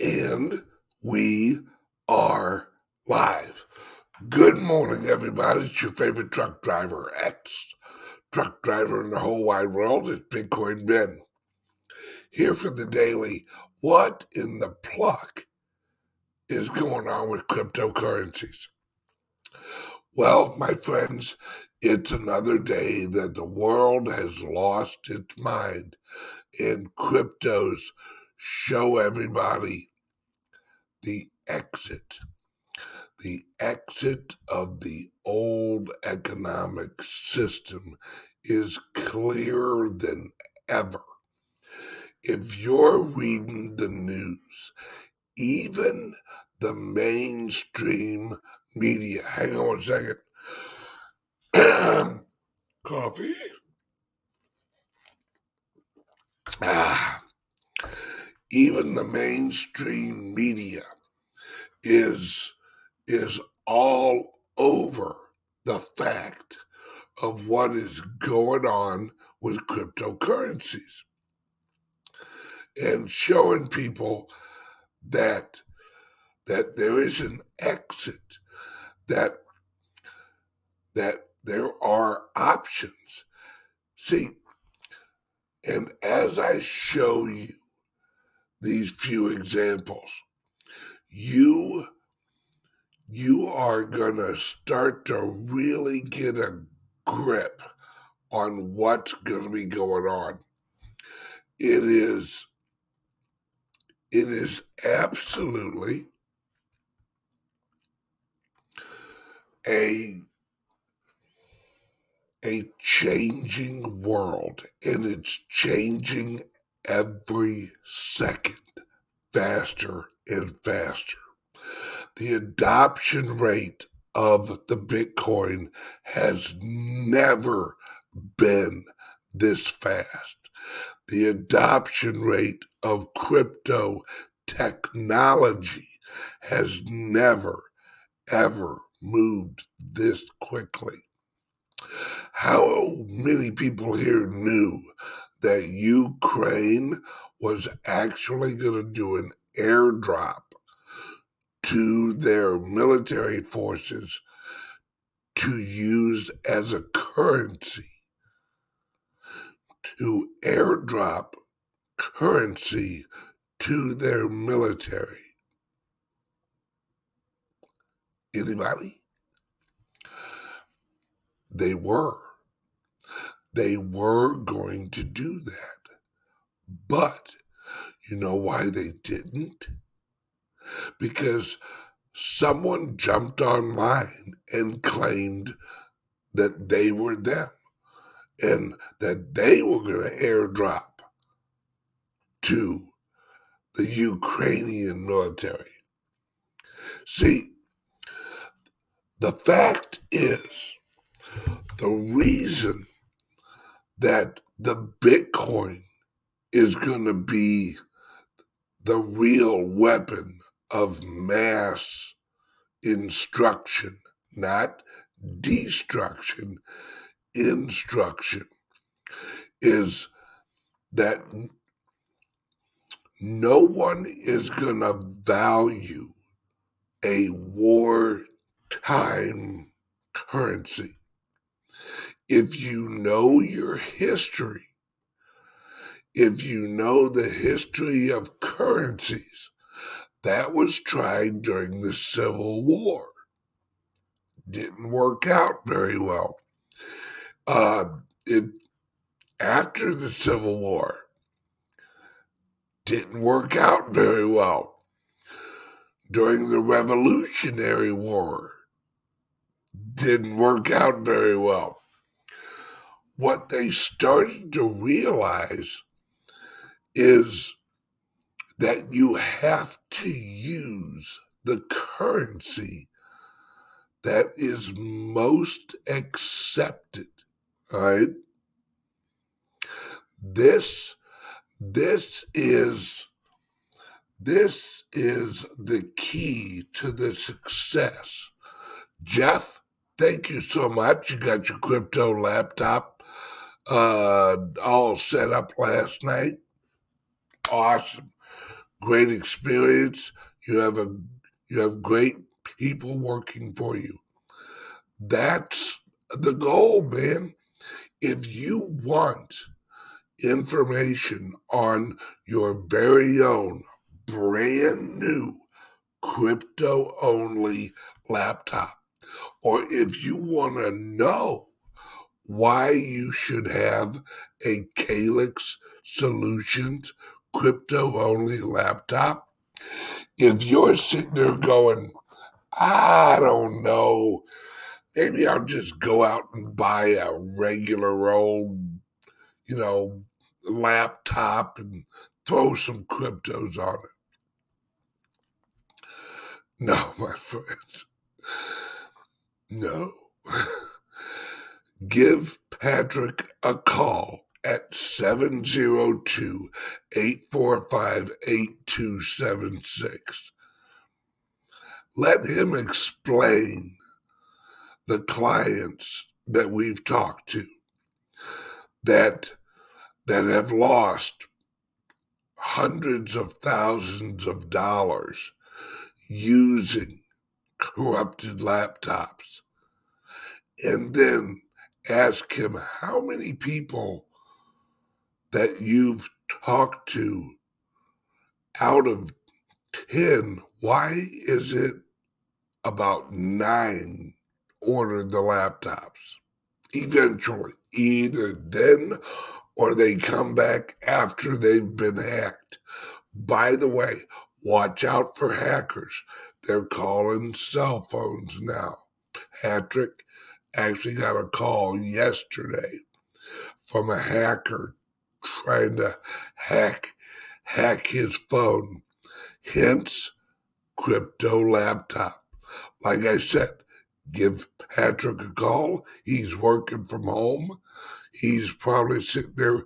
And we are live. Good morning, everybody. It's your favorite truck driver, X truck driver in the whole wide world. It's Bitcoin Ben. Here for the daily. What in the pluck is going on with cryptocurrencies? Well, my friends, it's another day that the world has lost its mind and cryptos show everybody the exit, the exit of the old economic system is clearer than ever. If you're reading the news, even the mainstream media, hang on a second. Coffee. Ah, even the mainstream media is is all over the fact of what is going on with cryptocurrencies and showing people that that there is an exit that that there are options. See and as i show you these few examples, you you are gonna start to really get a grip on what's gonna be going on. It is it is absolutely a a changing world and it's changing every second faster and faster. The adoption rate of the Bitcoin has never been this fast. The adoption rate of crypto technology has never, ever moved this quickly. How many people here knew that Ukraine was actually going to do an airdrop to their military forces to use as a currency, to airdrop currency to their military. Anybody? They were. They were going to do that. But you know why they didn't? Because someone jumped online and claimed that they were them and that they were going to airdrop to the Ukrainian military. See, the fact is, the reason that the Bitcoin is going to be the real weapon of mass instruction, not destruction, instruction, is that no one is going to value a wartime currency if you know your history, if you know the history of currencies, that was tried during the Civil War. Didn't work out very well. Uh, it after the Civil War didn't work out very well. During the Revolutionary War didn't work out very well what they started to realize is that you have to use the currency that is most accepted. Right. This, this is, this is the key to the success. Jeff, thank you so much. You got your crypto laptop uh, all set up last night. Awesome. great experience. You have a you have great people working for you. That's the goal, man. If you want information on your very own brand new crypto only laptop, or if you want to know why you should have a Calyx Solutions crypto only laptop, if you're sitting there going, I don't know, maybe I'll just go out and buy a regular old, you know, laptop and throw some cryptos on it. No, my friends. No. Give Patrick a call at 702 845 8276. Let him explain the clients that we've talked to that that have lost hundreds of thousands of dollars using corrupted laptops and then ask him how many people that you've talked to out of 10 why is it about nine ordered the laptops? Eventually either then or they come back after they've been hacked. By the way watch out for hackers. They're calling cell phones now. Patrick actually got a call yesterday from a hacker trying to hack hack his phone. Hence, crypto laptop. Like I said, give Patrick a call. He's working from home. He's probably sitting there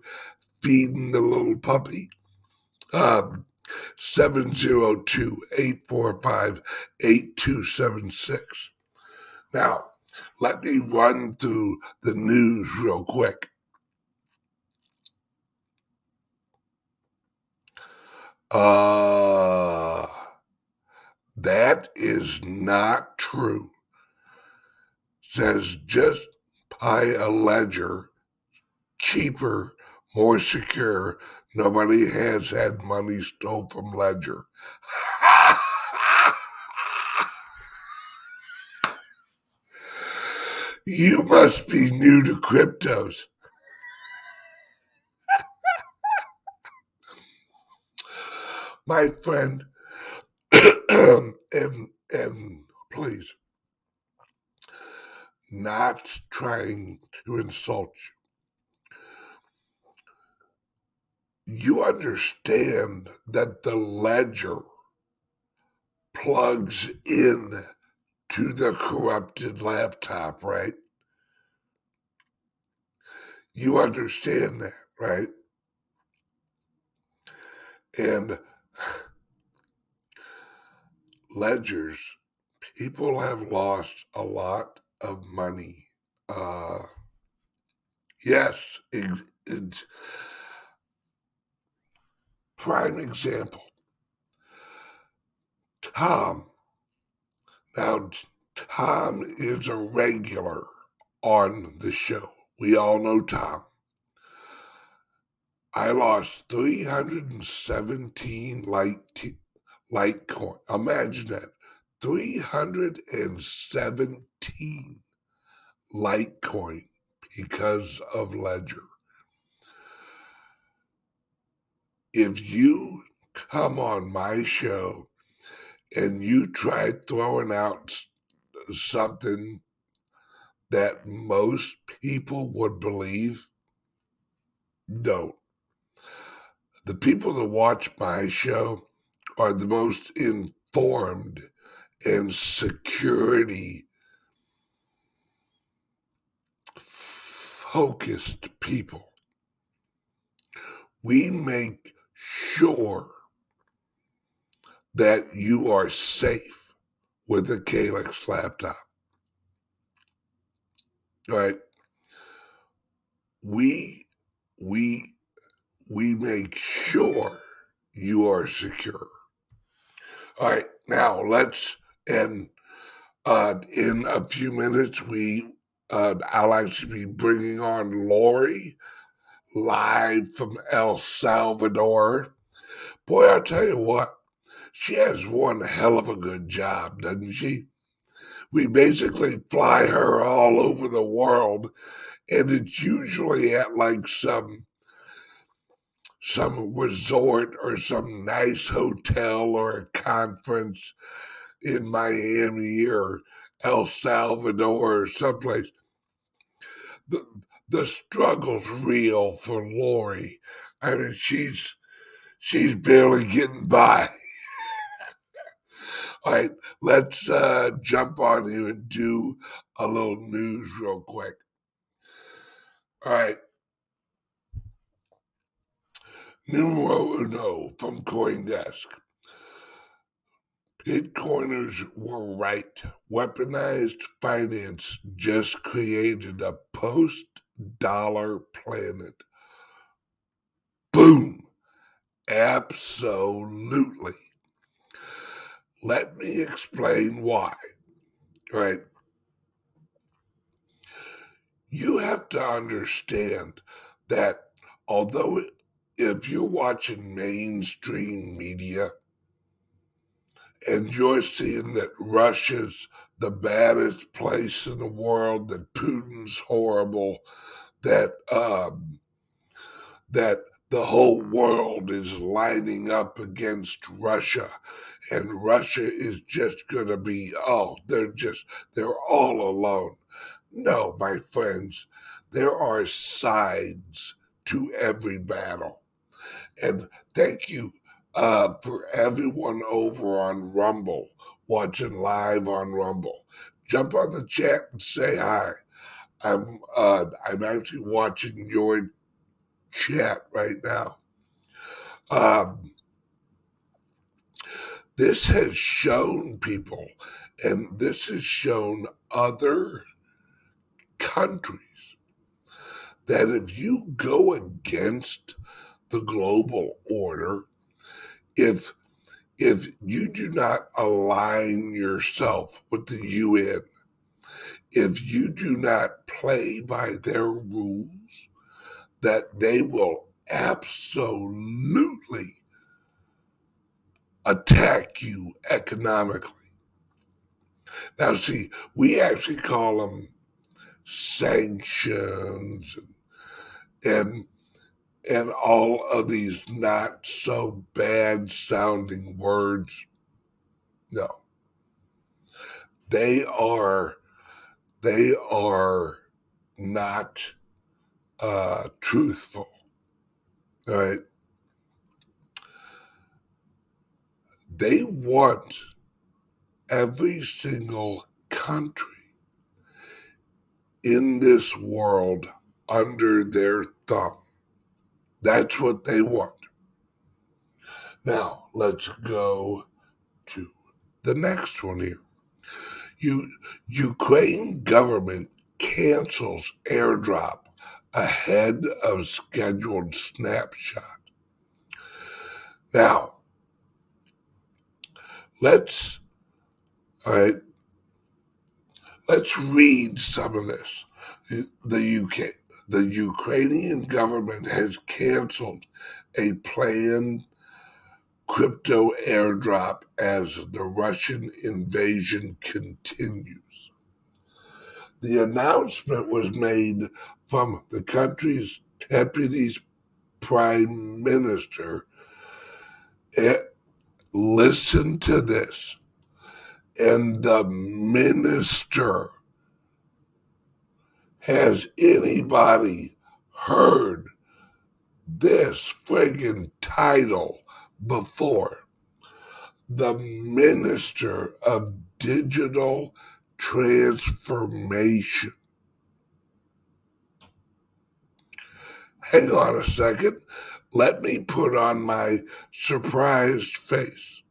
feeding the little puppy. Um, 702 845 8276. Now, let me run through the news real quick. Uh, that is not true. Says just buy a ledger, cheaper, more secure. Nobody has had money stolen from Ledger. You must be new to cryptos. My friend, and, and please, not trying to insult you. You understand that the ledger plugs in to the corrupted laptop, right? You understand that, right? And ledgers, people have lost a lot of money. Uh, yes, it's, it's prime example. Tom now, Tom is a regular on the show. We all know Tom. I lost 317 light t- Litecoin. Imagine that. 317 Litecoin because of Ledger. If you come on my show and you try throwing out something that most people would believe, don't. The people that watch my show are the most informed and security focused people. We make sure that you are safe with the Calyx laptop. All right. We we we make sure you are secure. All right, now let's and uh, in a few minutes we uh, I'll actually be bringing on Lori live from El Salvador. Boy, I'll tell you what, she has one hell of a good job, doesn't she? We basically fly her all over the world, and it's usually at like some some resort or some nice hotel or a conference in Miami or El Salvador or someplace. The the struggle's real for Lori. I mean she's she's barely getting by. All right, let's uh, jump on here and do a little news real quick. All right. Numero uno from Coindesk. Bitcoiners were right. Weaponized finance just created a post dollar planet. Boom. Absolutely. Let me explain why. Right? You have to understand that although if you're watching mainstream media and you're seeing that Russia's the baddest place in the world, that Putin's horrible, that um, that the whole world is lining up against Russia, and Russia is just going to be oh, they're just they're all alone. No, my friends, there are sides to every battle. And thank you uh, for everyone over on Rumble, watching live on Rumble. Jump on the chat and say hi. I'm uh, I'm actually watching your chat right now. Um, this has shown people, and this has shown other countries that if you go against the global order, if if you do not align yourself with the UN, if you do not play by their rules, that they will absolutely attack you economically. Now, see, we actually call them sanctions and, and and all of these not so bad sounding words. No. They are they are not uh, truthful. All right. They want every single country in this world under their thumb. That's what they want. Now, let's go to the next one here. U- Ukraine government cancels airdrop ahead of scheduled snapshot. Now, let's all right. Let's read some of this. The UK the Ukrainian government has canceled a planned crypto airdrop as the Russian invasion continues. The announcement was made from the country's deputy prime minister. Eh, listen to this. And the minister has anybody heard this friggin' title before? The Minister of Digital Transformation. Hang on a second. Let me put on my surprised face.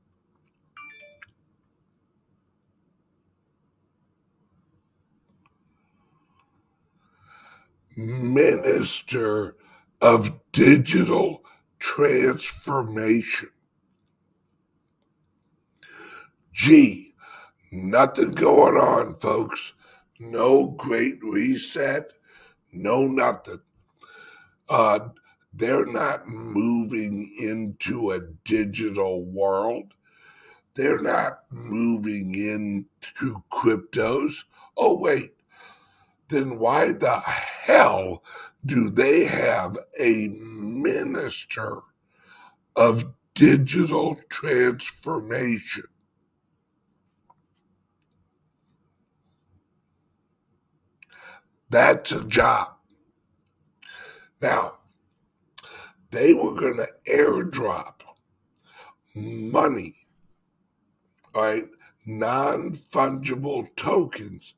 Minister of Digital transformation. Gee, nothing going on, folks. No great reset, no nothing. Uh, they're not moving into a digital world. They're not moving into cryptos. Oh, wait. Then why the hell do they have a minister of digital transformation? That's a job. Now, they were going to airdrop money, right? Non fungible tokens,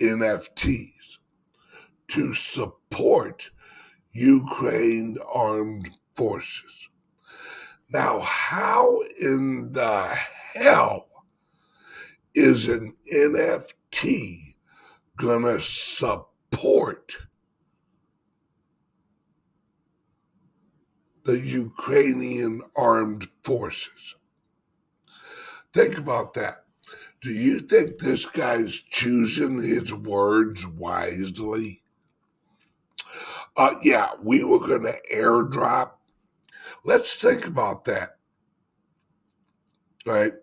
NFTs, to support Ukraine armed forces. Now, how in the hell is an NFT gonna support the Ukrainian armed forces. Think about that. Do you think this guy's choosing his words wisely? Uh, yeah, we were going to airdrop. Let's think about that. Right?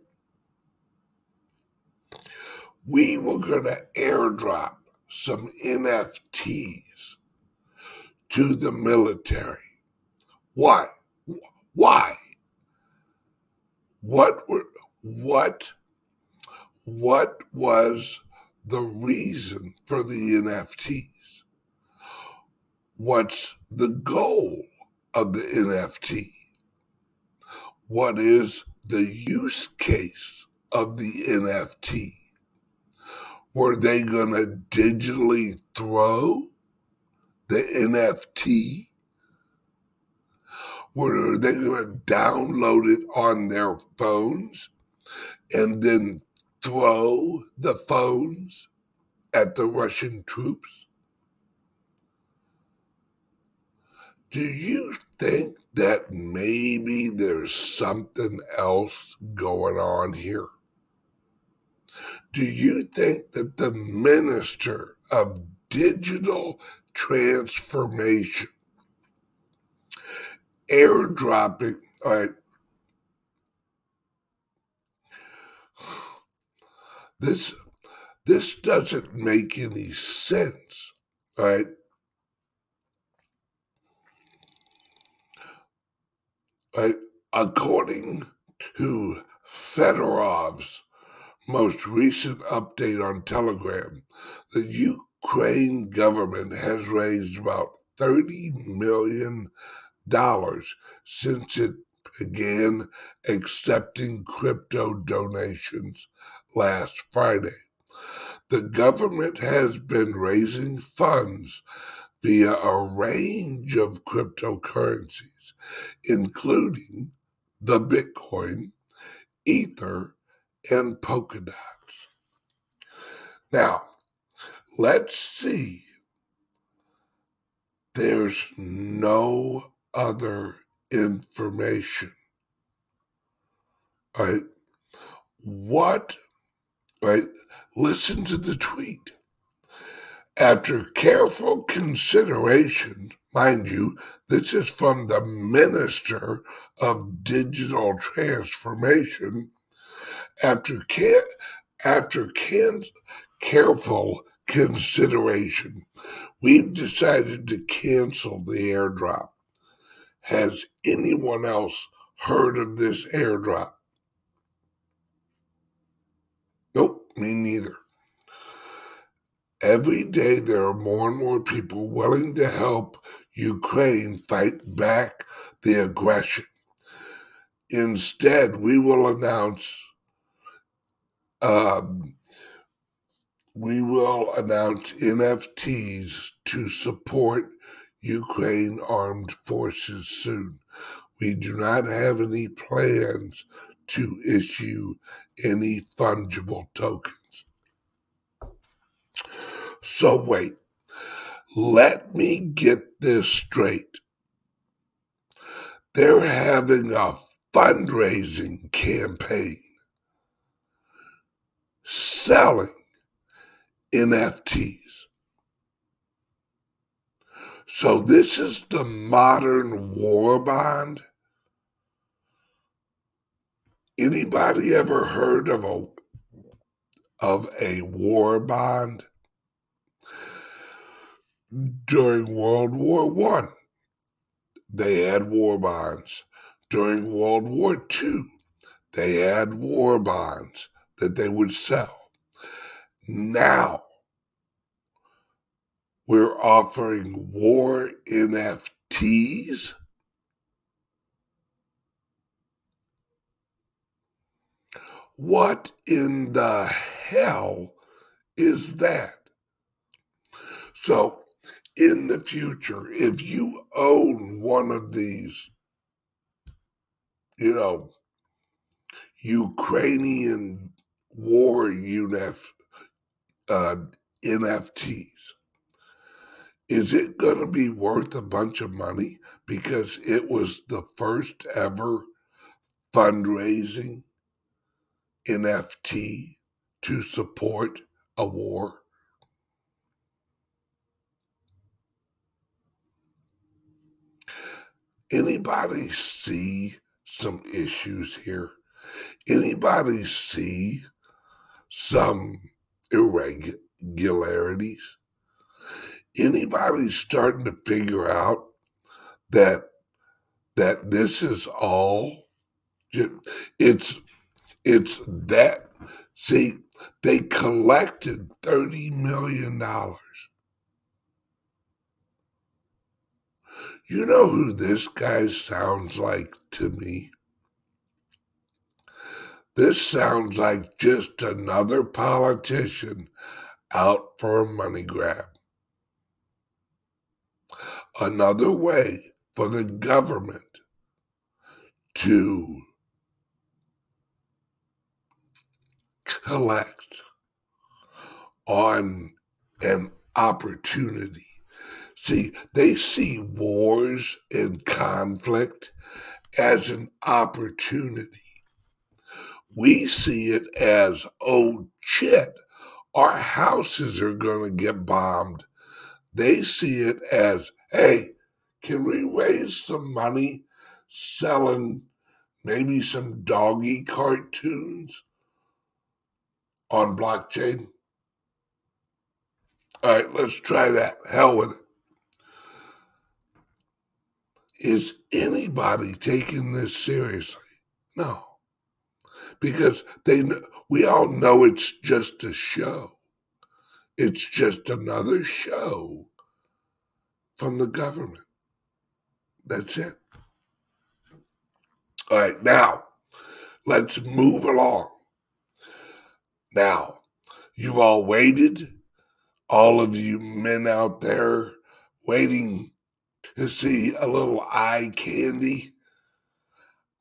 We were going to airdrop some NFTs to the military. Why? Why? What were what what was the reason for the NFTs? What's the goal of the NFT? What is the use case of the NFT? Were they going to digitally throw the NFT were they going to download it on their phones and then throw the phones at the Russian troops? Do you think that maybe there's something else going on here? Do you think that the minister of digital transformation airdropping. All right. This this doesn't make any sense. All right. All right. According to Fedorov's most recent update on Telegram, the Ukraine government has raised about 30 million dollars since it began accepting crypto donations last Friday. The government has been raising funds via a range of cryptocurrencies, including the Bitcoin, Ether, and Polkadots. Now, let's see. There's no other information. Right? What, right? Listen to the tweet. After careful consideration, mind you, this is from the Minister of Digital Transformation. After can, after can, careful consideration, we've decided to cancel the airdrop. Has anyone else heard of this airdrop? Nope, me neither. Every day there are more and more people willing to help Ukraine fight back the aggression. Instead, we will announce um, we will announce NFTs to support Ukraine armed forces soon. We do not have any plans to issue any fungible tokens. So, wait, let me get this straight. they're having a fundraising campaign selling NFTs. So this is the modern war bond. Anybody ever heard of a of a war bond? During World War One, they had war bonds. During World War Two, they had war bonds that they would sell. Now we're offering war NFTs. What in the hell is that? So, in the future, if you own one of these, you know, Ukrainian war UNF, uh, NFTs, is it going to be worth a bunch of money because it was the first ever fundraising NFT to support a war? Anybody see some issues here? Anybody see some irregularities? Anybody starting to figure out that that this is all it's it's that see they collected 30 million dollars. You know who this guy sounds like to me? This sounds like just another politician out for a money grab another way for the government to collect on an opportunity. See, they see wars and conflict as an opportunity. We see it as, oh shit, our houses are going to get bombed. They see it as, hey, can we raise some money selling maybe some doggy cartoons on blockchain? All right, let's try that. Hell with it. Is anybody taking this seriously? No. Because they we all know it's just a show. It's just another show from the government. That's it. All right, now let's move along. Now, you've all waited, all of you men out there waiting to see a little eye candy.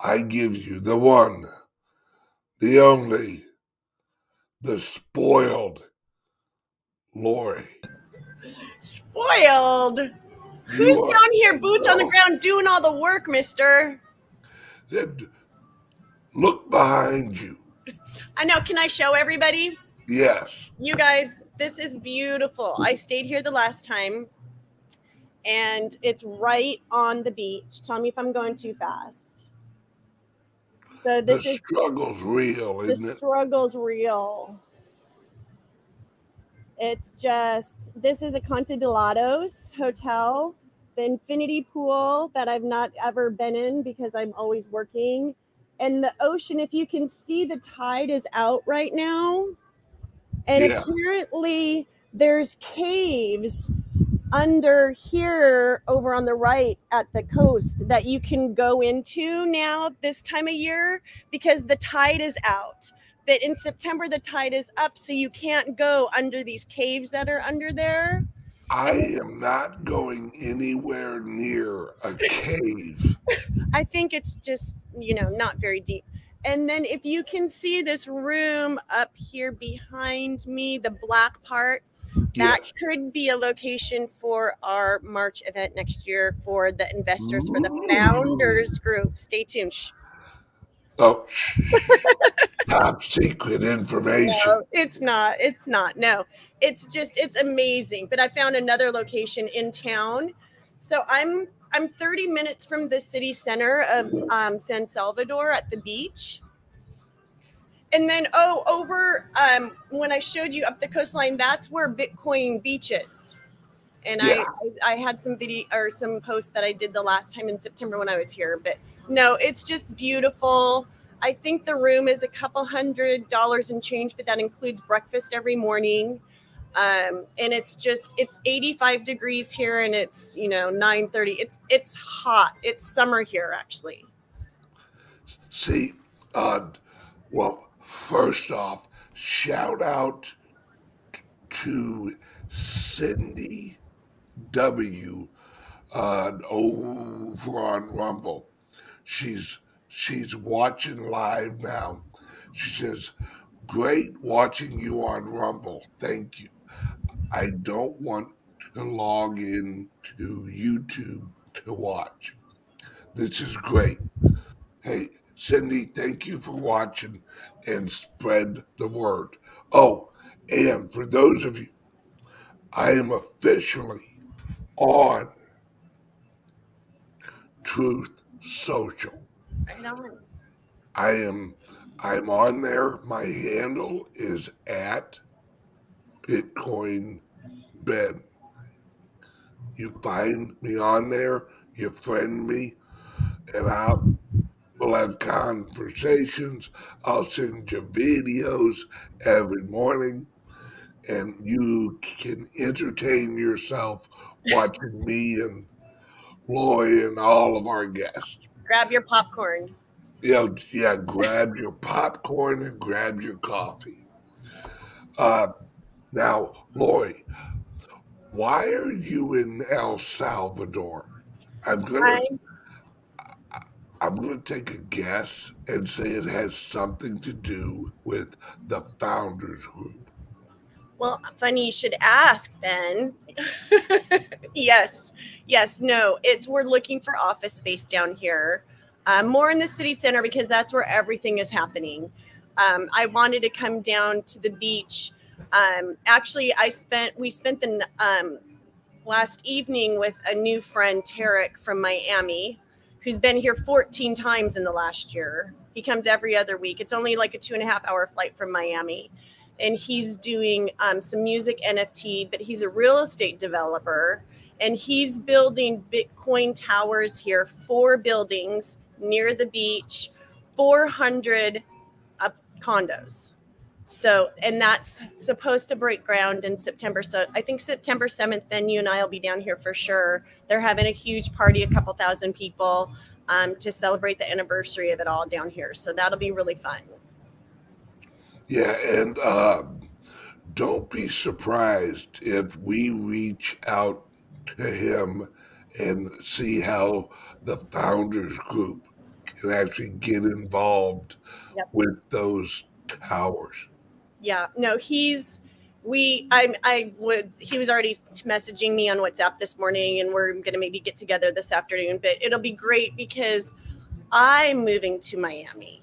I give you the one, the only, the spoiled Lori. Spoiled? Who's down here, boots on the ground, doing all the work, mister? Look behind you. I know. Can I show everybody? Yes. You guys, this is beautiful. I stayed here the last time, and it's right on the beach. Tell me if I'm going too fast. So this the is struggle's real, isn't the it? The struggle's real. It's just this is a Acantilados hotel the infinity pool that I've not ever been in because I'm always working. And the ocean, if you can see, the tide is out right now. And yeah. apparently, there's caves under here over on the right at the coast that you can go into now this time of year because the tide is out. But in September, the tide is up, so you can't go under these caves that are under there. I am not going anywhere near a cave. I think it's just, you know, not very deep. And then if you can see this room up here behind me, the black part, That Yes. could be a location for our March event next year for the investors for the founders group. Stay tuned. Oh, top secret information. No, it's not. It's not. No, it's just it's amazing. But I found another location in town. So I'm I'm 30 minutes from the city center of um, San Salvador at the beach. And then oh, over um, when I showed you up the coastline, that's where Bitcoin Beach is. And Yeah. I, I I had some video or some posts that I did the last time in September when I was here. But no, it's just beautiful. I think the room is a couple hundred dollars and change, but that includes breakfast every morning. Um, and it's just it's 85 degrees here and it's you know 9:30. It's it's hot. It's summer here actually. See, uh, well, first off, shout out to Cindy W. Uh, over on Rumble. She's she's watching live now. She says, "Great watching you on Rumble. Thank you. I don't want to log in to YouTube to watch. This is great. Hey, Cindy, thank you for watching and spread the word. Oh, and for those of you, I am officially on Truth Social. I. I am I'm on there. My handle is at Bitcoin Ben. You find me on there, you friend me, and I'll we'll have conversations. I'll send you videos every morning, and you can entertain yourself watching me and Loy and all of our guests. Grab your popcorn. Know, yeah, grab your popcorn and grab your coffee. Uh, now, Loy, why are you in El Salvador? I'm gonna I I'm gonna take a guess and say it has something to do with the founders group. Well, funny you should ask, Ben. yes, yes, no, it's we're looking for office space down here, um, more in the city center because that's where everything is happening. Um, I wanted to come down to the beach. Um, actually, I spent we spent the um, last evening with a new friend, Tarek from Miami, who's been here 14 times in the last year. He comes every other week. It's only like a two and a half hour flight from Miami and he's doing um, some music NFT, but he's a real estate developer and he's building Bitcoin towers here, four buildings near the beach, 400 uh, condos. So, and that's supposed to break ground in September. So, I think September 7th, then you and I will be down here for sure. They're having a huge party, a couple thousand people um, to celebrate the anniversary of it all down here. So, that'll be really fun. Yeah, and uh, don't be surprised if we reach out to him and see how the founders group can actually get involved Yep. with those towers. yeah no he's we i i would he was already messaging me on whatsapp this morning and we're gonna maybe get together this afternoon but it'll be great because i'm moving to miami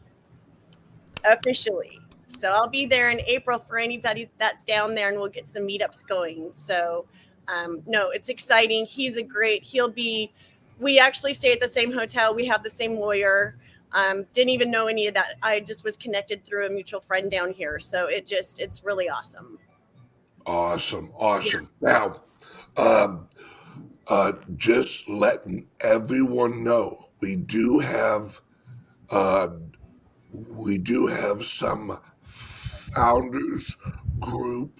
officially so i'll be there in april for anybody that's down there and we'll get some meetups going so um, no it's exciting. He's a great he'll be we actually stay at the same hotel. We have the same lawyer. Um, didn't even know any of that. I just was connected through a mutual friend down here. So it just it's really awesome. Awesome, awesome. Now, um, uh, just letting everyone know, we do have, uh, we do have some founders group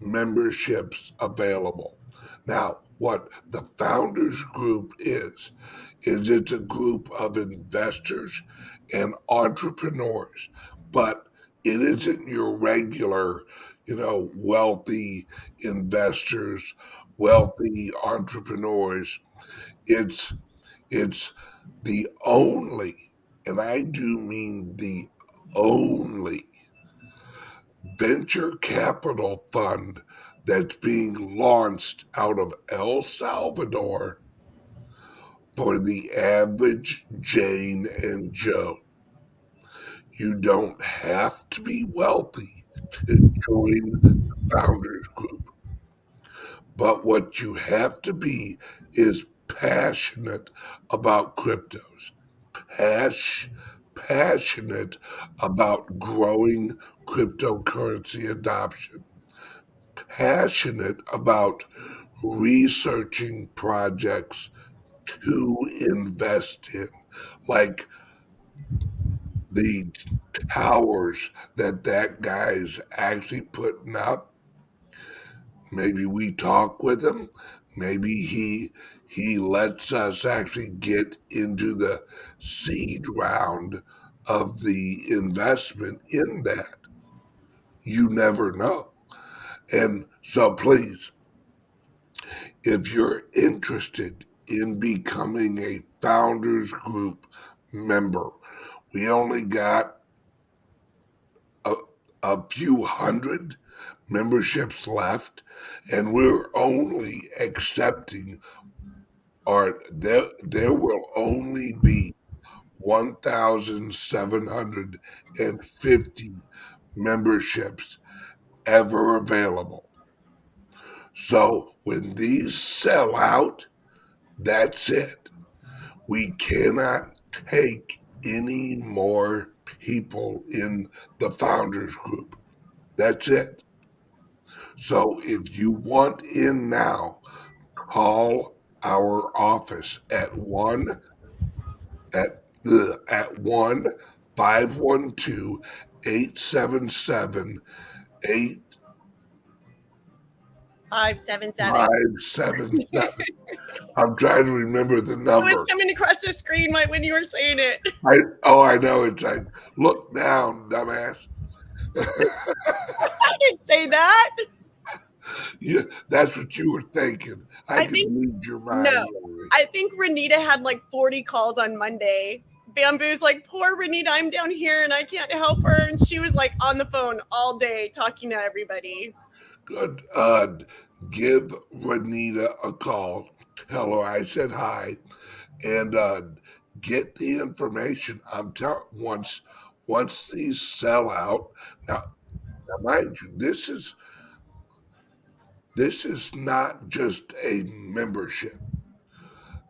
memberships available. Now, what the founders group is, is it's a group of investors and entrepreneurs, but it isn't your regular, you know, wealthy investors, wealthy entrepreneurs. It's it's the only, and I do mean the only venture capital fund that's being launched out of El Salvador for the average Jane and Joe. You don't have to be wealthy to join the Founders Group. But what you have to be is passionate about cryptos, Pash, passionate about growing cryptocurrency adoption, passionate about researching projects to invest in, like the towers that that guy's actually putting up. Maybe we talk with him. Maybe he he lets us actually get into the seed round of the investment in that. You never know. And so please, if you're interested in becoming a founders group member, we only got a, a few hundred memberships left, and we're only accepting or there there will only be 1750 memberships ever available. So when these sell out, that's it. We cannot take any more people in the founders group. That's it. So if you want in now, call our office at one at uh, at one five one two eight seven seven eight five seven seven five seven seven. I'm trying to remember the number. It was coming across the screen right when you were saying it. I, oh, I know. It's like look down, dumbass. I didn't say that. Yeah, that's what you were thinking. I, I can think- read your mind. No. I think Renita had like 40 calls on Monday. Bamboo's like, poor Renita, I'm down here and I can't help her. And she was like on the phone all day talking to everybody. Good. Uh, give Renita a call. Tell her I said hi, and uh, get the information. I'm telling once once these sell out. Now, now, mind you, this is this is not just a membership.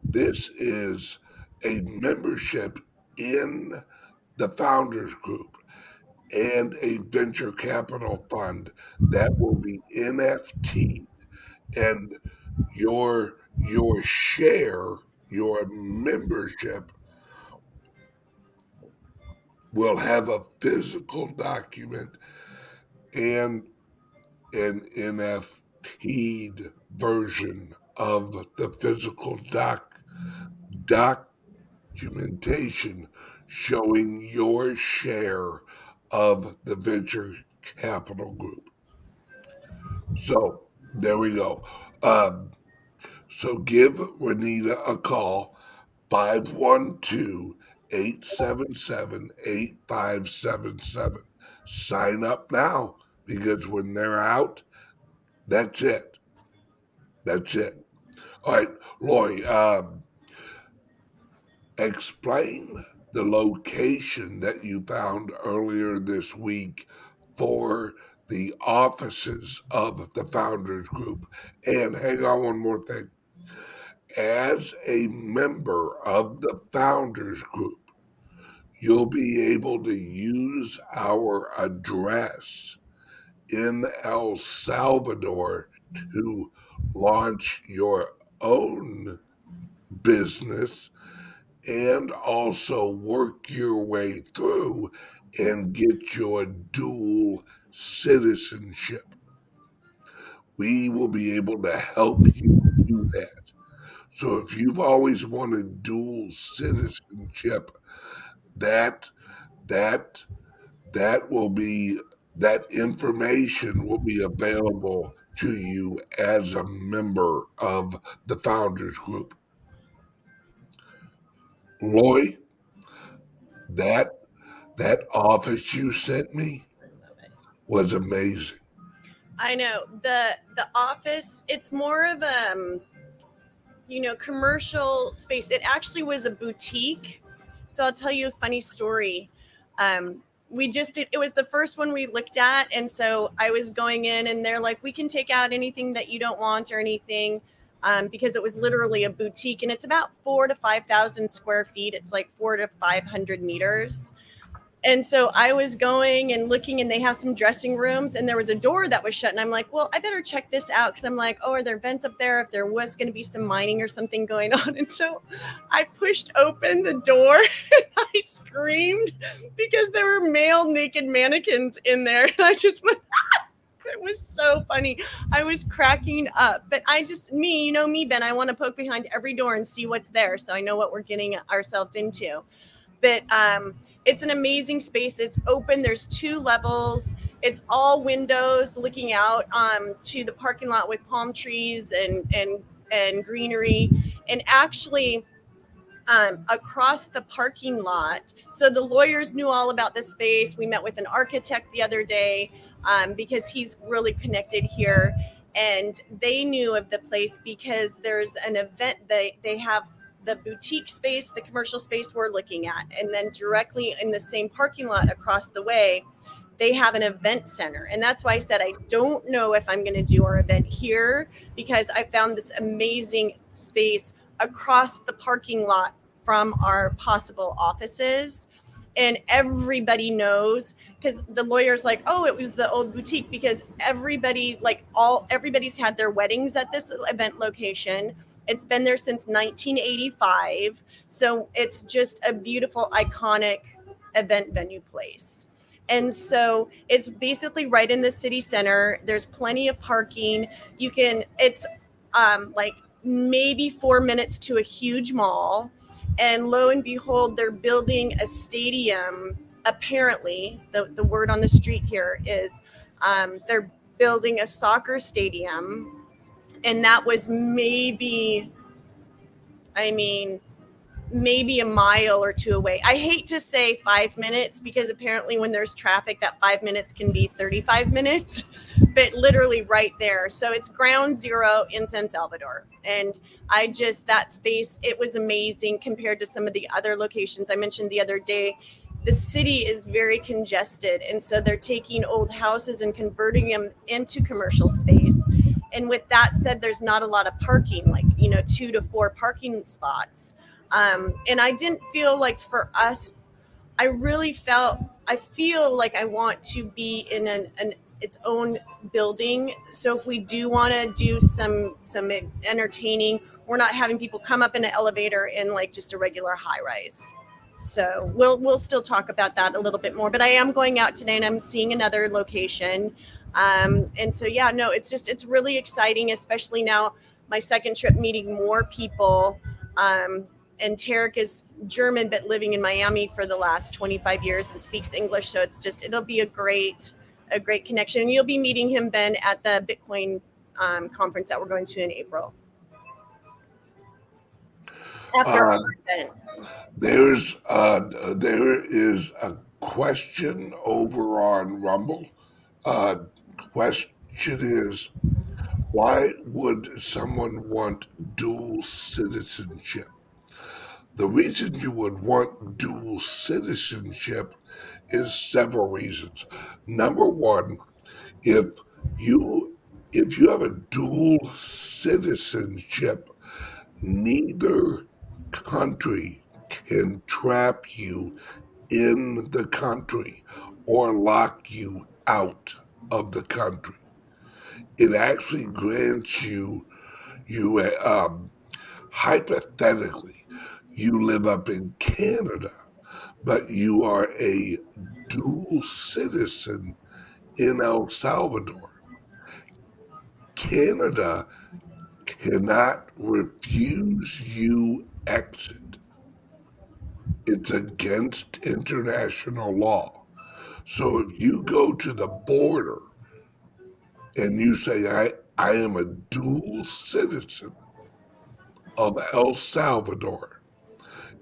This is a membership in the founders group and a venture capital fund that will be NFT and your your share your membership will have a physical document and an NFT'd version of the physical doc doc documentation showing your share of the venture capital group. So there we go. Um, so give Renita a call, 512 877 8577. Sign up now because when they're out, that's it. That's it. All right, Lori, um, explain the location that you found earlier this week for the offices of the Founders Group. And hang on one more thing. As a member of the Founders Group, you'll be able to use our address in El Salvador to launch your own business and also work your way through and get your dual citizenship. We will be able to help you do that. So if you've always wanted dual citizenship, that that that will be that information will be available to you as a member of the founders group. Loy, that that office you sent me was amazing. I know the the office. It's more of a um, you know commercial space. It actually was a boutique. So I'll tell you a funny story. Um, we just did, it was the first one we looked at, and so I was going in, and they're like, "We can take out anything that you don't want or anything." Um, because it was literally a boutique and it's about four to 5,000 square feet. It's like four to 500 meters and so I was going and looking, and they have some dressing rooms, and there was a door that was shut. And I'm like, well, I better check this out because I'm like, oh, are there vents up there? If there was going to be some mining or something going on. And so I pushed open the door and I screamed because there were male naked mannequins in there. And I just went, it was so funny. I was cracking up. But I just, me, you know me, Ben, I want to poke behind every door and see what's there. So I know what we're getting ourselves into. But, um, it's an amazing space. It's open. There's two levels. It's all windows looking out um, to the parking lot with palm trees and and and greenery. And actually, um, across the parking lot. So the lawyers knew all about this space. We met with an architect the other day um, because he's really connected here, and they knew of the place because there's an event. They they have the boutique space, the commercial space we're looking at, and then directly in the same parking lot across the way, they have an event center. And that's why I said I don't know if I'm going to do our event here because I found this amazing space across the parking lot from our possible offices. And everybody knows because the lawyer's like, oh, it was the old boutique because everybody, like all, everybody's had their weddings at this event location it's been there since 1985. So it's just a beautiful, iconic event venue place. And so it's basically right in the city center. There's plenty of parking. You can, it's um, like maybe four minutes to a huge mall. And lo and behold, they're building a stadium. Apparently, the, the word on the street here is um, they're building a soccer stadium. And that was maybe i mean maybe a mile or two away. I hate to say five minutes because apparently when there's traffic that five minutes can be 35 minutes but literally right there. So it's ground zero in san salvador. And i just that space it was amazing compared to some of the other locations. I mentioned the other day the city is very congested. And so they're taking old houses and converting them into commercial space. And with that said there's not a lot of parking like you know two to four parking spots. Um, and i didn't feel like for us i really felt i feel like i want to be in an, an its own building so if we do want to do some some entertaining we're not having people come up in an elevator in like just a regular high rise so we'll we'll still talk about that a little bit more but i am going out today and i'm seeing another location um, and so, yeah, no, it's just, it's really exciting, especially now my second trip meeting more people. Um, and Tarek is German, but living in Miami for the last 25 years and speaks English. So it's just, it'll be a great, a great connection. And you'll be meeting him, Ben, at the Bitcoin um, conference that we're going to in April. After uh, there's uh, there is a question over on Rumble. Uh, question is why would someone want dual citizenship? The reason you would want dual citizenship is several reasons. Number one, if you if you have a dual citizenship, neither country can trap you in the country or lock you out of the country. It actually grants you, you um, hypothetically, you live up in Canada, but you are a dual citizen in El Salvador. Canada cannot refuse you exit. It's against international law. So if you go to the border and you say, I, I am a dual citizen of El Salvador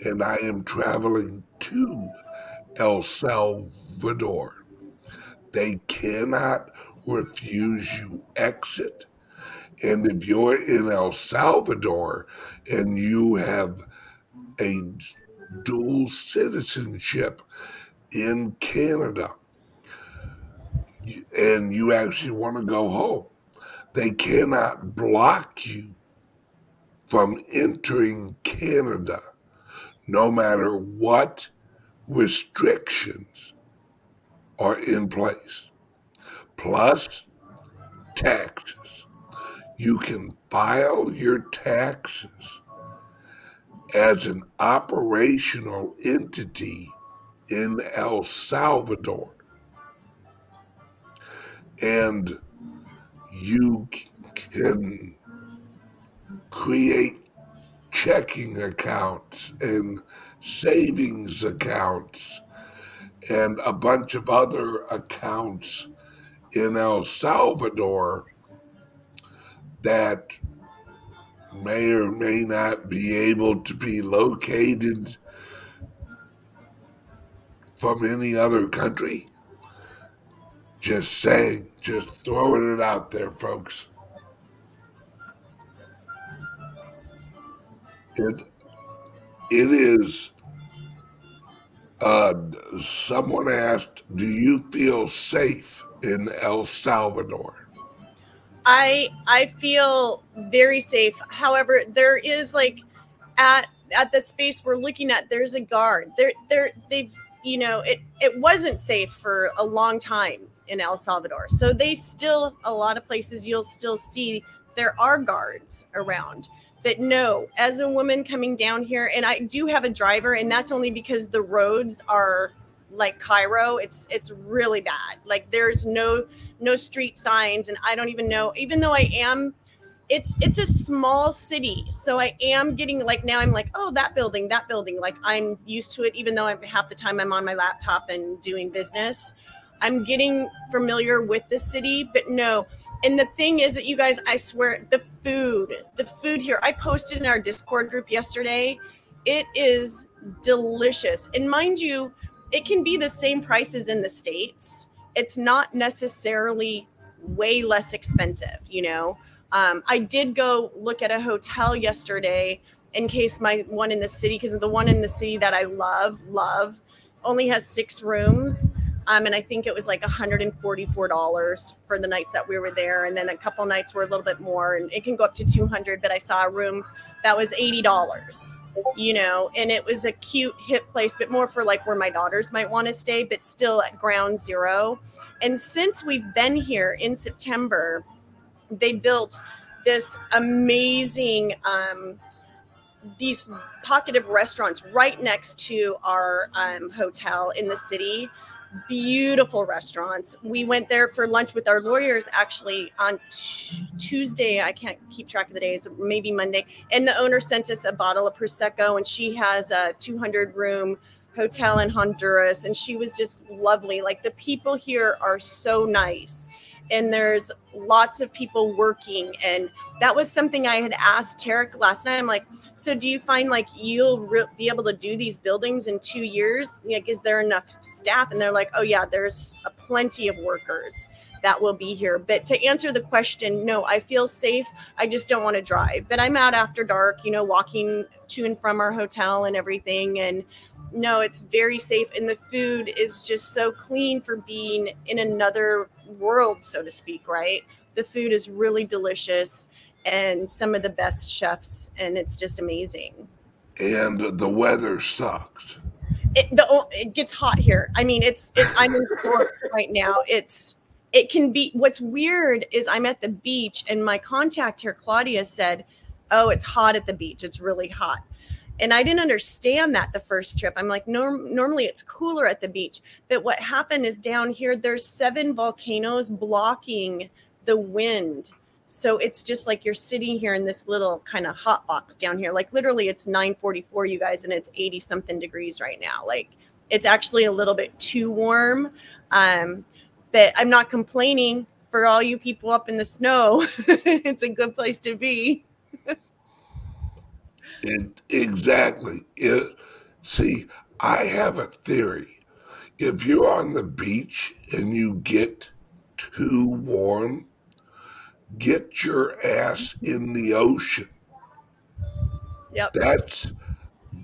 and I am traveling to El Salvador, they cannot refuse you exit. And if you're in El Salvador and you have a dual citizenship in Canada and you actually want to go home, they cannot block you from entering Canada no matter what restrictions are in place. Plus taxes. You can file your taxes as an operational entity in El Salvador. And you can create checking accounts and savings accounts and a bunch of other accounts in El Salvador that may or may not be able to be located from any other country. Just saying, just throwing it out there, folks. It, it is. Uh, someone asked, "Do you feel safe in El Salvador?" I I feel very safe. However, there is like at at the space we're looking at, there's a guard. There there they've you know it it wasn't safe for a long time in El Salvador. So they still a lot of places you'll still see there are guards around. But no, as a woman coming down here, and I do have a driver, and that's only because the roads are like Cairo. It's it's really bad. Like there's no no street signs, and I don't even know. Even though I am, it's it's a small city, so I am getting like now I'm like, oh, that building, that building. Like I'm used to it, even though I'm half the time I'm on my laptop and doing business. I'm getting familiar with the city, but no. And the thing is that you guys, I swear, the food, the food here, I posted in our Discord group yesterday. It is delicious. And mind you, it can be the same prices in the States it's not necessarily way less expensive, you know. Um, I did go look at a hotel yesterday in case my one in the city, because the one in the city that I love, love, only has six rooms. Um, and I think it was like $144 for the nights that we were there. And then a couple nights were a little bit more, and it can go up to 200. But I saw a room that was $80, you know, and it was a cute, hip place, but more for like where my daughters might want to stay, but still at ground zero. And since we've been here in September, they built this amazing, um, these pocket of restaurants right next to our um, hotel in the city beautiful restaurants. We went there for lunch with our lawyers actually on t- Tuesday. I can't keep track of the days, maybe Monday. And the owner sent us a bottle of Prosecco, and she has a 200 room hotel in Honduras. And she was just lovely. Like the people here are so nice. And there's lots of people working. And that was something I had asked Tarek last night. I'm like, so do you find like you'll re- be able to do these buildings in two years? Like, is there enough staff? And they're like, oh yeah, there's a plenty of workers that will be here. But to answer the question, no, I feel safe. I just don't want to drive. But I'm out after dark, you know, walking to and from our hotel and everything. And no, it's very safe. And the food is just so clean for being in another world, so to speak, right? The food is really delicious and some of the best chefs, and it's just amazing. And the weather sucks. It, the, it gets hot here. I mean, it's it, I'm in Florida right now. It's it can be. What's weird is I'm at the beach, and my contact here, Claudia, said, "Oh, it's hot at the beach. It's really hot." And I didn't understand that the first trip. I'm like, norm- normally it's cooler at the beach. But what happened is down here, there's seven volcanoes blocking the wind so it's just like you're sitting here in this little kind of hot box down here. Like literally it's 944, you guys, and it's 80 something degrees right now. Like it's actually a little bit too warm. Um, but I'm not complaining for all you people up in the snow. it's a good place to be. it, exactly. It, see, I have a theory. If you're on the beach and you get too warm, get your ass in the ocean. Yep. That's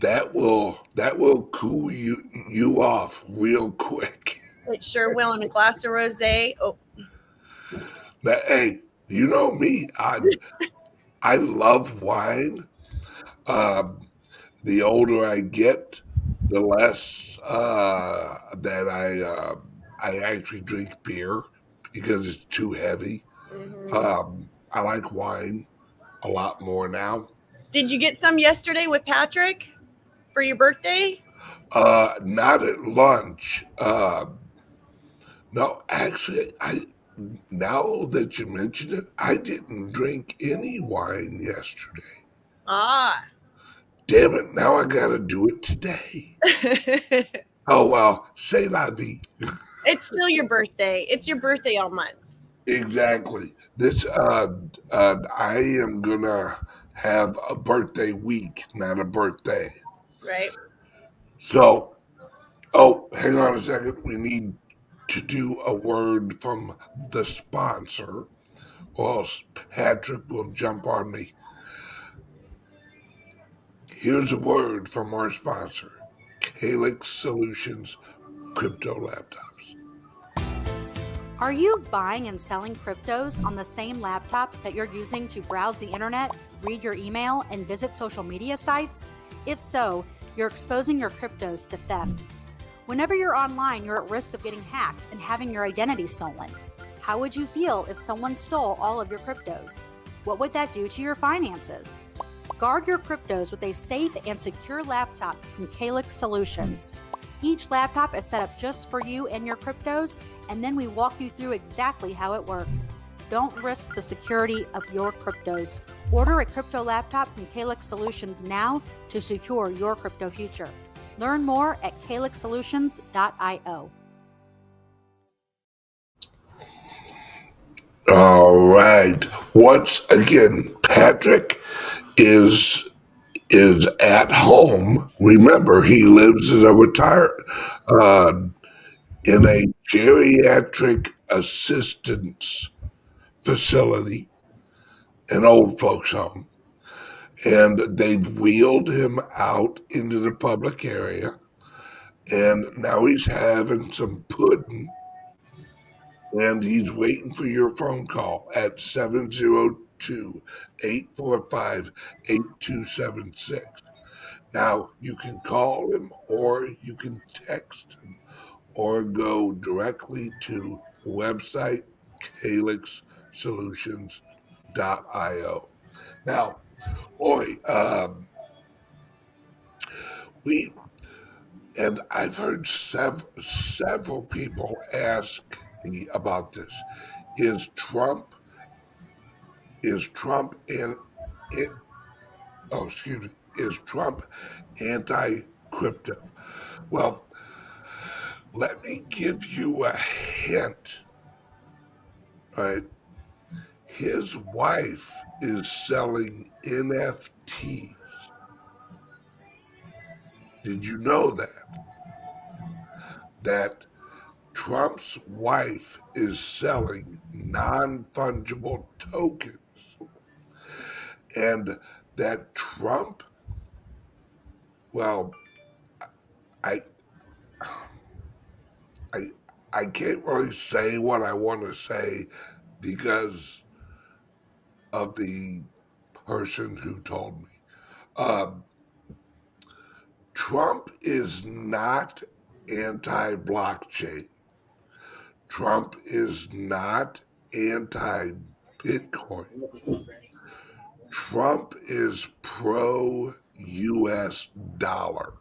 that will that will cool you you off real quick. It sure will. And a glass of rosé. Oh, Now, hey, you know me. I I love wine. Um, the older I get, the less uh, that I uh, I actually drink beer because it's too heavy. Mhm. Um, I like wine a lot more now. Did you get some yesterday with Patrick for your birthday? Uh, not at lunch. Uh, no, actually, I now that you mention it, I didn't drink any wine yesterday. Ah. Damn it! Now I got to do it today. Oh well, say la vie. it's still your birthday. It's your birthday all month. Exactly. This uh, uh, I am gonna have a birthday week, not a birthday. Right. So, oh, hang on a second. We need to do a word from the sponsor, or else Patrick will jump on me. Here's a word from our sponsor, Calyx Solutions Crypto Laptops. Are you buying and selling cryptos on the same laptop that you're using to browse the internet, read your email, and visit social media sites? If so, you're exposing your cryptos to theft. Whenever you're online, you're at risk of getting hacked and having your identity stolen. How would you feel if someone stole all of your cryptos? What would that do to your finances? Guard your cryptos with a safe and secure laptop from Calyx Solutions. Each laptop is set up just for you and your cryptos, and then we walk you through exactly how it works. Don't risk the security of your cryptos. Order a crypto laptop from Calyx Solutions now to secure your crypto future. Learn more at calyxsolutions.io. All right. Once again, Patrick is is at home. Remember, he lives in a retired uh, in a geriatric assistance facility, an old folks home, and they've wheeled him out into the public area, and now he's having some pudding and he's waiting for your phone call at 702 845 8276. Now, you can call him or you can text him or go directly to the website calyxsolutions.io. Now, Oi, um, we, and I've heard sev- several people ask me about this. Is Trump, is Trump in, it, oh, excuse me, is Trump anti crypto? Well, let me give you a hint. His wife is selling NFTs. Did you know that? That Trump's wife is selling non fungible tokens. And that Trump, well, I, I can't really say what I want to say because of the person who told me. Um, Trump is not anti blockchain. Trump is not anti Bitcoin. Trump is pro US dollar.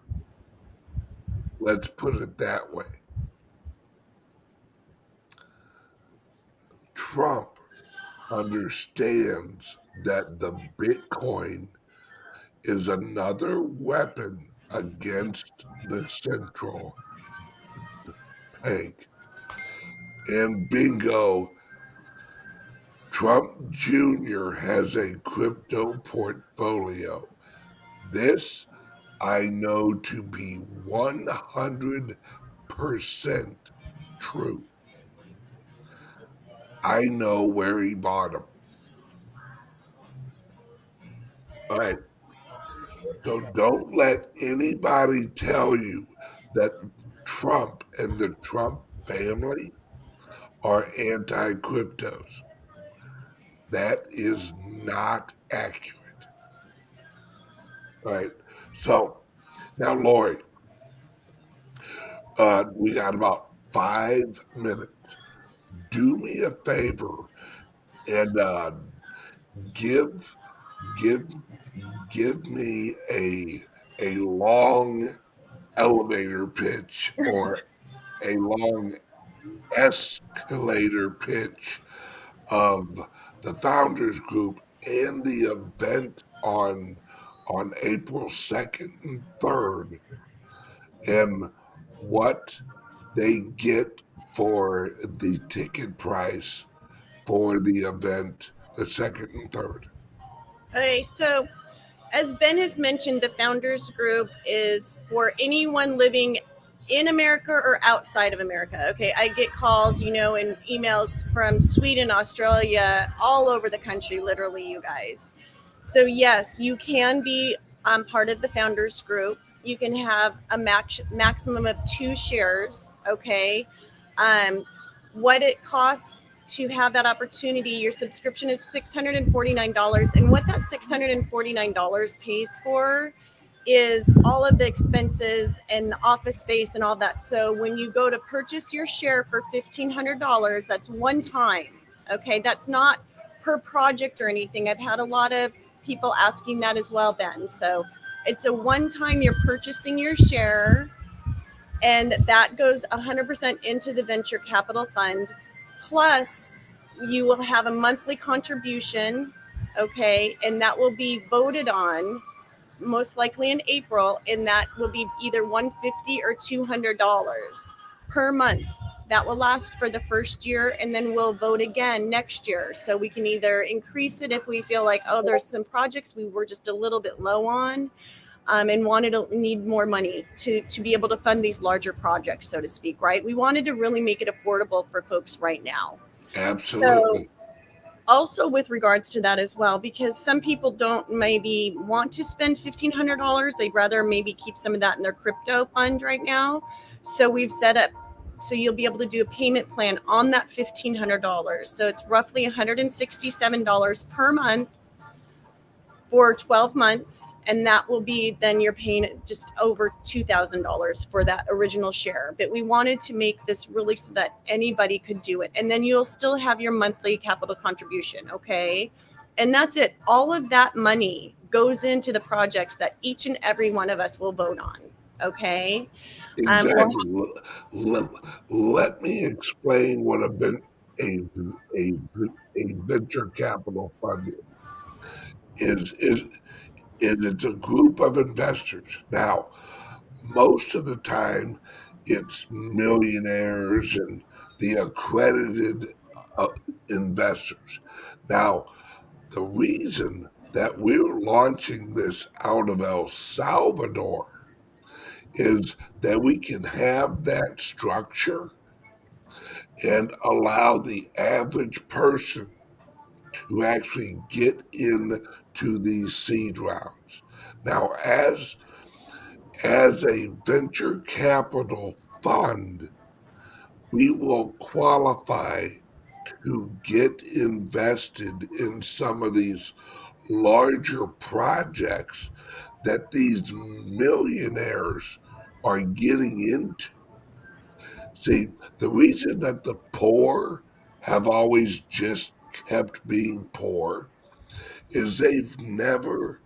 Let's put it that way. Trump understands that the Bitcoin is another weapon against the central bank. And bingo, Trump Jr. has a crypto portfolio. This I know to be 100% true. I know where he bought them. All right. So don't let anybody tell you that Trump and the Trump family are anti cryptos. That is not accurate. All right. So now, Lori, uh, we got about five minutes. Do me a favor and uh, give give give me a a long elevator pitch or a long escalator pitch of the founders group and the event on on April 2nd and 3rd and what they get for the ticket price for the event the 2nd and 3rd. Okay, so as Ben has mentioned, the founders group is for anyone living in America or outside of America. Okay, I get calls, you know, and emails from Sweden, Australia, all over the country, literally, you guys. So, yes, you can be um, part of the founders group. You can have a max maximum of two shares. Okay. Um, what it costs to have that opportunity, your subscription is $649. And what that $649 pays for is all of the expenses and the office space and all that. So when you go to purchase your share for $1,500, that's one time. Okay. That's not per project or anything. I've had a lot of people asking that as well, Ben. So it's a one time you're purchasing your share, and that goes 100% into the venture capital fund. Plus, you will have a monthly contribution, okay, and that will be voted on most likely in April, and that will be either 150 or $200 per month. That will last for the first year and then we'll vote again next year. So we can either increase it if we feel like oh there's some projects we were just a little bit low on um, and wanted to need more money to to be able to fund these larger projects so to speak right? We wanted to really make it affordable for folks right now. Absolutely. So, also with regards to that as well because some people don't maybe want to spend $1500 they'd rather maybe keep some of that in their crypto fund right now. So we've set up so you'll be able to do a payment plan on that $1,500. So it's roughly $167 per month for 12 months. And that will be then you're paying just over $2,000 for that original share. But we wanted to make this really so that anybody could do it. And then you'll still have your monthly capital contribution. Okay. And that's it. All of that money goes into the projects that each and every one of us will vote on. Okay. Exactly. Um, let, let, me explain what a, a, a, a venture capital fund is. Is, is it's a group of investors. Now, most of the time, it's millionaires and the accredited uh, investors. Now, the reason that we're launching this out of El Salvador is that we can have that structure and allow the average person to actually get into these seed rounds. Now, as as a venture capital fund, we will qualify to get invested in some of these larger projects that these millionaires are getting into. See, the reason that the poor have always just kept being poor is they've never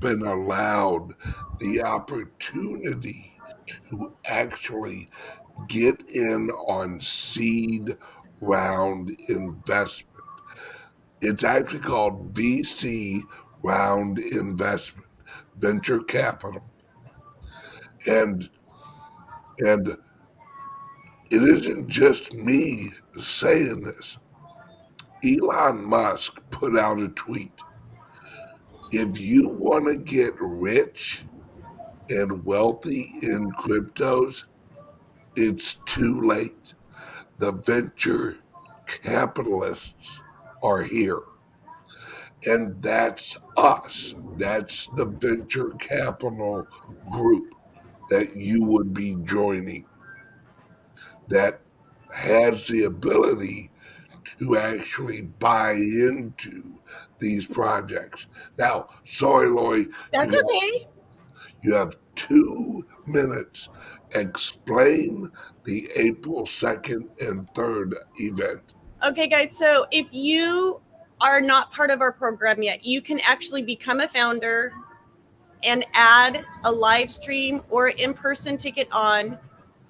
been allowed the opportunity to actually get in on seed round investment. It's actually called VC round investment, venture capital. And and it isn't just me saying this. Elon Musk put out a tweet. If you want to get rich and wealthy in cryptos, it's too late. The venture capitalists are here. And that's us. That's the venture capital group that you would be joining that has the ability to actually buy into these projects. Now, sorry, Lori. That's you okay. Have, you have two minutes. Explain the April 2nd and 3rd event. Okay, guys. So if you are not part of our program yet, you can actually become a founder and add a live stream or in person ticket on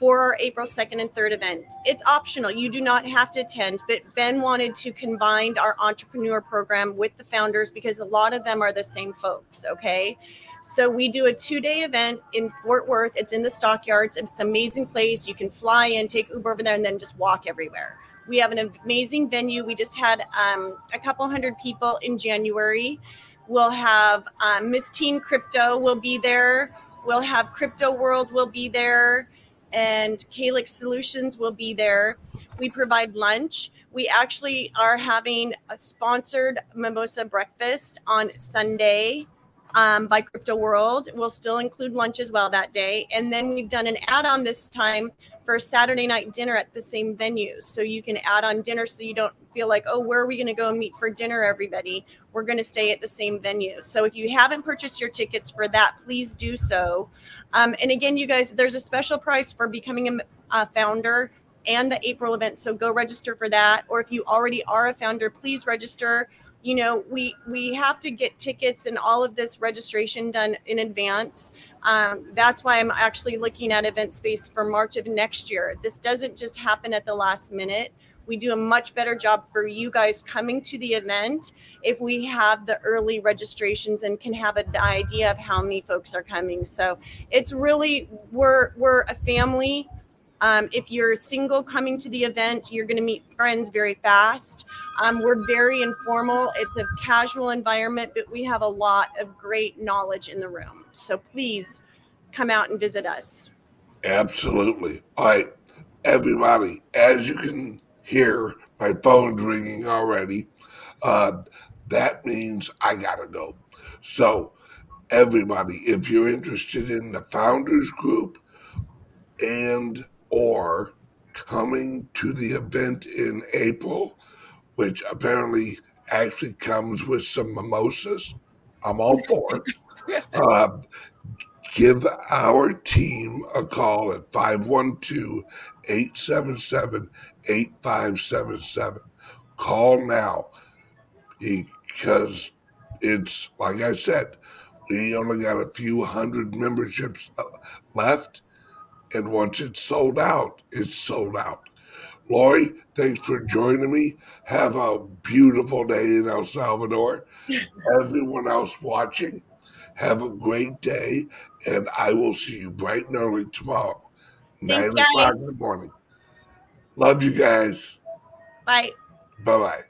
for our April 2nd and 3rd event. It's optional. You do not have to attend, but Ben wanted to combine our entrepreneur program with the founders because a lot of them are the same folks, okay? So we do a two-day event in Fort Worth. It's in the stockyards. It's an amazing place. You can fly in, take Uber over there, and then just walk everywhere. We have an amazing venue. We just had um, a couple hundred people in January. We'll have um, Miss Teen Crypto will be there. We'll have Crypto World will be there and Calyx Solutions will be there. We provide lunch. We actually are having a sponsored mimosa breakfast on Sunday um, by Crypto World. We'll still include lunch as well that day. And then we've done an add on this time for Saturday night dinner at the same venues. So you can add on dinner so you don't feel like, oh, where are we going to go meet for dinner, everybody? We're going to stay at the same venue. So if you haven't purchased your tickets for that, please do so. Um, and again, you guys, there's a special price for becoming a, a founder and the April event. So go register for that. Or if you already are a founder, please register. You know, we we have to get tickets and all of this registration done in advance. Um, that's why I'm actually looking at event space for March of next year. This doesn't just happen at the last minute. We do a much better job for you guys coming to the event if we have the early registrations and can have an idea of how many folks are coming. So it's really we're we're a family. Um, if you're single coming to the event, you're going to meet friends very fast. Um, we're very informal. It's a casual environment, but we have a lot of great knowledge in the room. So please come out and visit us. Absolutely. All right, everybody, as you can hear, my phone's ringing already. Uh, that means I gotta go. So, everybody, if you're interested in the founders group and or coming to the event in April, which apparently actually comes with some mimosas, I'm all for it. Uh, give our team a call at 512 877 8577. Call now because it's like I said, we only got a few hundred memberships uh, left, and once it's sold out, it's sold out. Lori, thanks for joining me. Have a beautiful day in El Salvador. Everyone else watching, have a great day, and I will see you bright and early tomorrow, Thanks, nine o'clock in the morning. Love you guys. Bye. Bye bye.